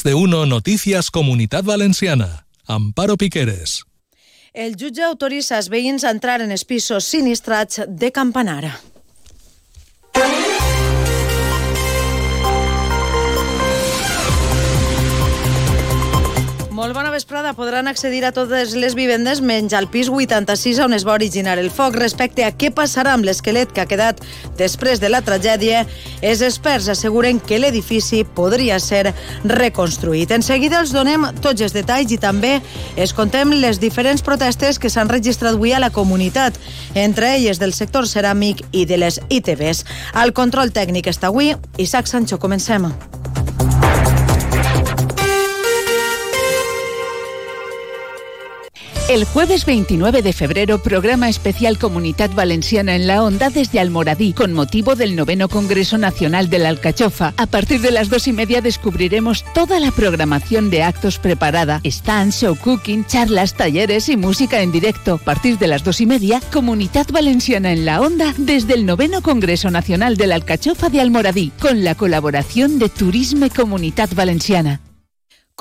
De uno Noticias Comunitat Valenciana. Amparo Piqueres. El jutge autoritza els veïns a entrar en els pisos sinistrats de Campanara. Molt bona vesprada. Podran accedir a totes les vivendes menys al pis 86 on es va originar el foc. Respecte a què passarà amb l'esquelet que ha quedat després de la tragèdia, els experts asseguren que l'edifici podria ser reconstruït. En seguida els donem tots els detalls i també es contem les diferents protestes que s'han registrat avui a la comunitat, entre elles del sector ceràmic i de les ITVs. Al control tècnic està avui Isaac Sancho. Comencem. El jueves 29 de febrero, programa especial Comunidad Valenciana en la Onda desde Almoradí, con motivo del noveno Congreso Nacional de la Alcachofa. A partir de las dos y media descubriremos toda la programación de actos preparada, stands, show cooking, charlas, talleres y música en directo. A partir de las dos y media, Comunidad Valenciana en la Onda desde el noveno Congreso Nacional de la Alcachofa de Almoradí, con la colaboración de Turisme Comunidad Valenciana.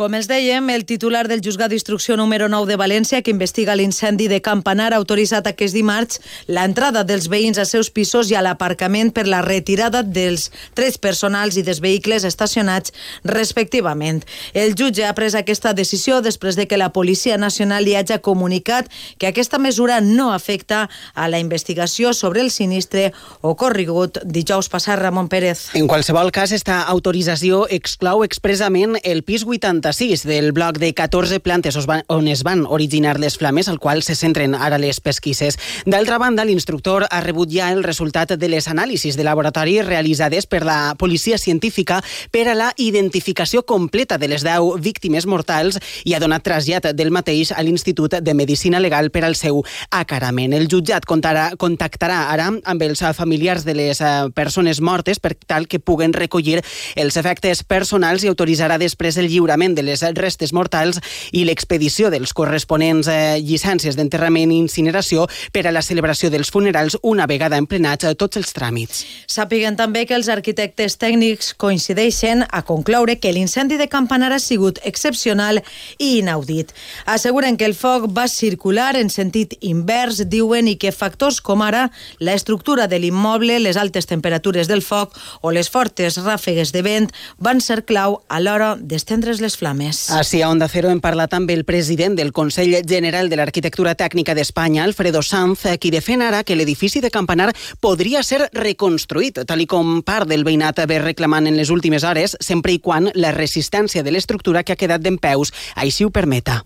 Com els dèiem, el titular del Juzgat d'Instrucció número 9 de València, que investiga l'incendi de Campanar, ha autoritzat aquest dimarts l'entrada dels veïns als seus pisos i a l'aparcament per la retirada dels tres personals i dels vehicles estacionats respectivament. El jutge ha pres aquesta decisió després de que la Policia Nacional li hagi comunicat que aquesta mesura no afecta a la investigació sobre el sinistre ocorregut dijous passat Ramon Pérez. En qualsevol cas, esta autorització exclou expressament el pis 80 96 del bloc de 14 plantes on es van originar les flames, al qual se centren ara les pesquises. D'altra banda, l'instructor ha rebut ja el resultat de les anàlisis de laboratori realitzades per la policia científica per a la identificació completa de les 10 víctimes mortals i ha donat trasllat del mateix a l'Institut de Medicina Legal per al seu acarament. El jutjat contarà, contactarà ara amb els familiars de les eh, persones mortes per tal que puguen recollir els efectes personals i autoritzarà després el lliurament de les restes mortals i l'expedició dels corresponents eh, llicències d'enterrament i incineració per a la celebració dels funerals una vegada emplenats eh, tots els tràmits. Sàpiguen també que els arquitectes tècnics coincideixen a concloure que l'incendi de Campanar ha sigut excepcional i inaudit. Asseguren que el foc va circular en sentit invers, diuen, i que factors com ara la estructura de l'immoble, les altes temperatures del foc o les fortes ràfegues de vent van ser clau a l'hora d'estendre's les flames. Així a Onda Cero hem parlat amb el president del Consell General de l'Arquitectura Tècnica d'Espanya, Alfredo Sanz, qui defèn ara que l'edifici de Campanar podria ser reconstruït, tal i com part del veïnat ve reclamant en les últimes hores, sempre i quan la resistència de l'estructura que ha quedat d'en peus així ho permeta.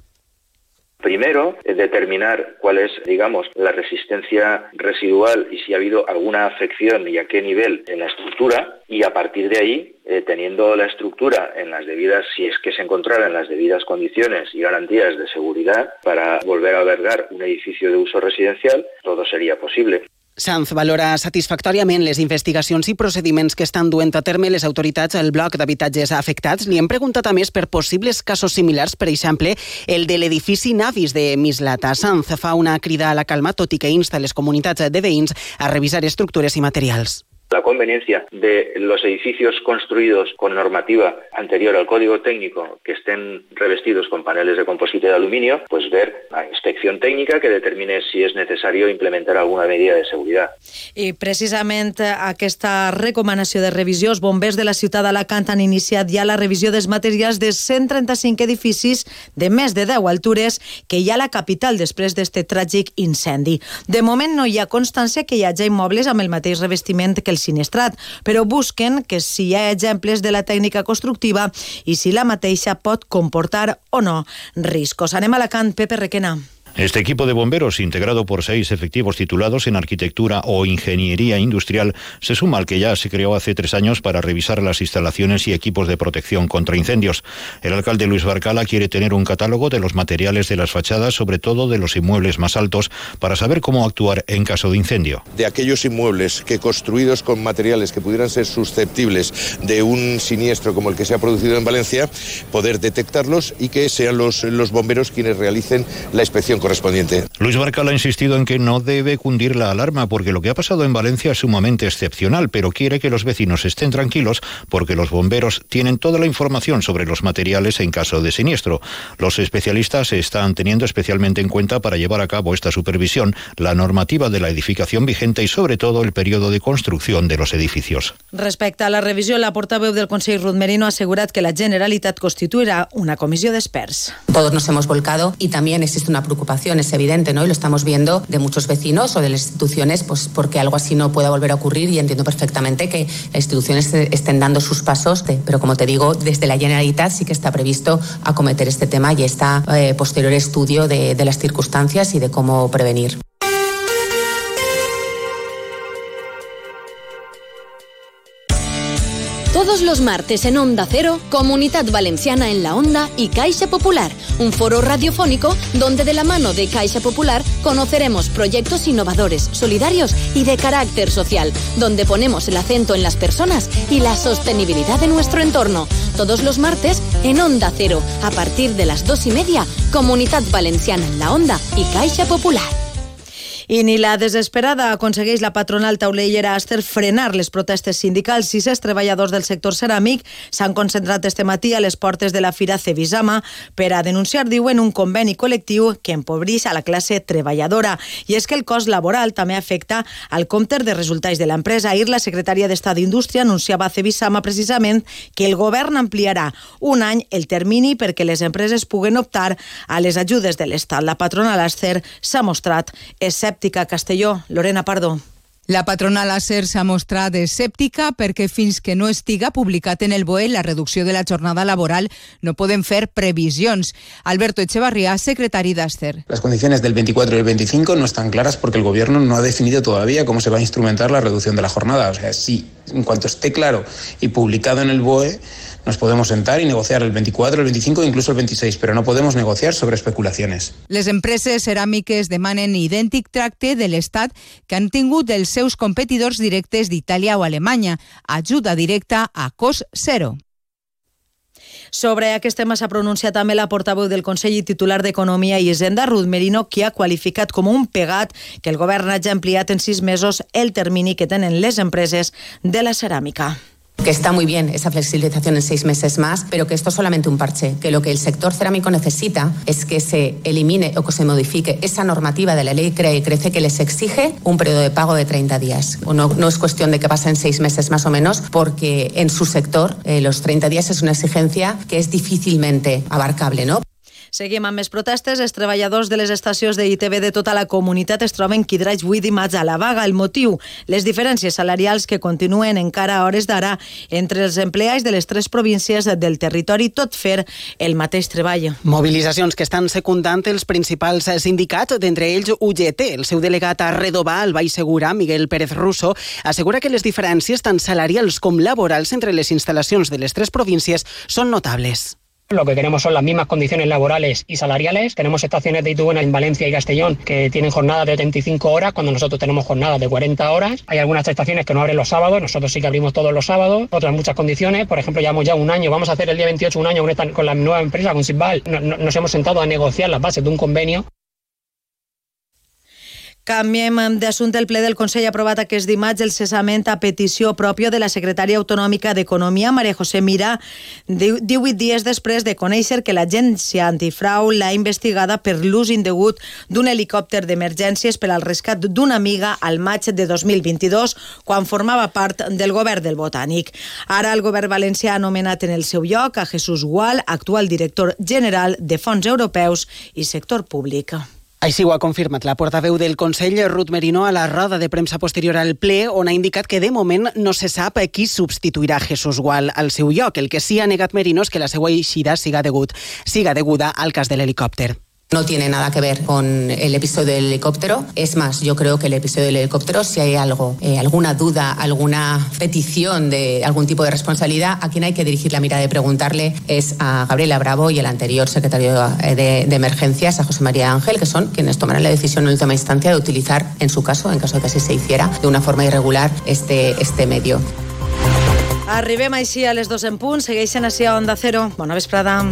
Primero, determinar cuál es, digamos, la resistencia residual y si ha habido alguna afección y a qué nivel en la estructura y a partir de ahí, eh, teniendo la estructura en las debidas, si es que se encontrara en las debidas condiciones y garantías de seguridad para volver a albergar un edificio de uso residencial, todo sería posible. Sanz valora satisfactòriament les investigacions i procediments que estan duent a terme les autoritats al bloc d'habitatges afectats. Li hem preguntat a més per possibles casos similars, per exemple, el de l'edifici Navis de Mislata. Sanz fa una crida a la calma, tot i que insta les comunitats de veïns a revisar estructures i materials. La conveniencia de los edificios construidos con normativa anterior al código técnico que estén revestidos con paneles de composite de aluminio, pues ver la inspección técnica que determine si es necesario implementar alguna medida de seguridad. I precisament aquesta recomanació de revisió, els bombers de la ciutat d'Alacant han iniciat ja la revisió dels materials de 135 edificis de més de 10 altures que hi ha a la capital després d'este tràgic incendi. De moment no hi ha constància que hi hagi immobles amb el mateix revestiment que el sinistrat, però busquen que si hi ha exemples de la tècnica constructiva i si la mateixa pot comportar o no riscos. Anem a Alacant, Pepe Requena. Este equipo de bomberos, integrado por seis efectivos titulados en arquitectura o ingeniería industrial, se suma al que ya se creó hace tres años para revisar las instalaciones y equipos de protección contra incendios. El alcalde Luis Barcala quiere tener un catálogo de los materiales de las fachadas, sobre todo de los inmuebles más altos, para saber cómo actuar en caso de incendio. De aquellos inmuebles que construidos con materiales que pudieran ser susceptibles de un siniestro como el que se ha producido en Valencia, poder detectarlos y que sean los, los bomberos quienes realicen la inspección correspondiente. Luis Barcal ha insistido en que no debe cundir la alarma porque lo que ha pasado en Valencia es sumamente excepcional, pero quiere que los vecinos estén tranquilos porque los bomberos tienen toda la información sobre los materiales en caso de siniestro. Los especialistas están teniendo especialmente en cuenta para llevar a cabo esta supervisión la normativa de la edificación vigente y sobre todo el periodo de construcción de los edificios. Respecte a la revisió, la portaveu del Consell Ruth Merino ha assegurat que la Generalitat constituirà una comissió d'experts. Todos nos hemos volcado y también existe una preocupación, es evidente, ¿no? Y lo estamos viendo de muchos vecinos o de las instituciones, pues porque algo así no pueda volver a ocurrir y entiendo perfectamente que las instituciones estén dando sus pasos, de, pero como te digo, desde la Generalitat sí que está previsto acometer este tema y está eh, posterior estudio de, de las circunstancias y de cómo prevenir. Todos los martes en Onda Cero, Comunidad Valenciana en la Onda y Caixa Popular, un foro radiofónico donde de la mano de Caixa Popular conoceremos proyectos innovadores, solidarios y de carácter social, donde ponemos el acento en las personas y la sostenibilidad de nuestro entorno. Todos los martes en Onda Cero, a partir de las dos y media, Comunidad Valenciana en la Onda y Caixa Popular. I ni la desesperada aconsegueix la patronal taulellera Aster frenar les protestes sindicals. Sis treballadors del sector ceràmic s'han concentrat este matí a les portes de la Fira Cevisama per a denunciar, diuen, un conveni col·lectiu que empobreix a la classe treballadora. I és que el cost laboral també afecta al compte de resultats de l'empresa. Ahir la secretària d'Estat d'Indústria anunciava a Cevisama precisament que el govern ampliarà un any el termini perquè les empreses puguen optar a les ajudes de l'Estat. La patronal Aster s'ha mostrat escèptica escèptica. Castelló, Lorena Pardo. La patronal ASER s'ha mostrat escèptica perquè fins que no estiga publicat en el BOE la reducció de la jornada laboral no poden fer previsions. Alberto Echevarría, secretari d'ASER. Las condiciones del 24 y el 25 no están claras porque el Gobierno no ha definido todavía cómo se va a instrumentar la reducción de la jornada. O sea, si en cuanto esté claro y publicado en el BOE, nos podemos sentar y negociar el 24, el 25 e incluso el 26, pero no podemos negociar sobre especulaciones. Les empreses ceràmiques demanen idèntic tracte de l'Estat que han tingut els seus competidors directes d'Itàlia o Alemanya, ajuda directa a cost zero. Sobre aquest tema s'ha pronunciat també la portaveu del Consell i titular d'Economia i Hisenda, Ruth Merino, qui ha qualificat com un pegat que el govern hagi ampliat en sis mesos el termini que tenen les empreses de la ceràmica que está muy bien esa flexibilización en seis meses más, pero que esto es solamente un parche, que lo que el sector cerámico necesita es que se elimine o que se modifique esa normativa de la ley CREA y CRECE que les exige un periodo de pago de 30 días. No, es cuestión de que pasen seis meses más o menos, porque en su sector eh, los 30 días es una exigencia que es difícilmente abarcable, ¿no? Seguim amb més protestes. Els treballadors de les estacions de ITV de tota la comunitat es troben quidrats avui dimarts a la vaga. El motiu, les diferències salarials que continuen encara a hores d'ara entre els empleats de les tres províncies del territori, tot fer el mateix treball. Mobilitzacions que estan secundant els principals sindicats, d'entre ells UGT. El seu delegat a Redovà, el Baix Segura, Miguel Pérez Russo, assegura que les diferències tant salarials com laborals entre les instal·lacions de les tres províncies són notables. Lo que queremos son las mismas condiciones laborales y salariales. Tenemos estaciones de ITV en Valencia y Castellón que tienen jornadas de 85 horas cuando nosotros tenemos jornadas de 40 horas. Hay algunas estaciones que no abren los sábados, nosotros sí que abrimos todos los sábados. Otras muchas condiciones, por ejemplo, llevamos ya un año, vamos a hacer el día 28 un año con, la nueva empresa, con Sitbal. Nos hemos sentado a negociar las bases de un convenio Canviem d'assumpte. El ple del Consell ha aprovat aquest dimarts el cessament a petició pròpia de la secretària autonòmica d'Economia, Maria José Mira, 18 dies després de conèixer que l'agència antifrau l'ha investigada per l'ús indegut d'un helicòpter d'emergències per al rescat d'una amiga al maig de 2022, quan formava part del govern del Botànic. Ara el govern valencià ha anomenat en el seu lloc a Jesús Gual, actual director general de Fons Europeus i Sector Públic. Així ho ha confirmat la portaveu del Consell, Ruth Merino, a la roda de premsa posterior al ple, on ha indicat que de moment no se sap qui substituirà Jesús Gual al seu lloc. El que sí ha negat Merino és que la seva eixida siga, degut, siga deguda al cas de l'helicòpter. No tiene nada que ver con el episodio del helicóptero. Es más, yo creo que el episodio del helicóptero, si hay algo, eh, alguna duda, alguna petición de algún tipo de responsabilidad, a quien hay que dirigir la mirada y preguntarle es a Gabriela Bravo y el anterior secretario de, de Emergencias, a José María Ángel, que son quienes tomarán la decisión en última instancia de utilizar, en su caso, en caso de que así se hiciera, de una forma irregular este, este medio. Arribem així les dos en punt. Segueixen així a Onda Cero. Bona vesprada.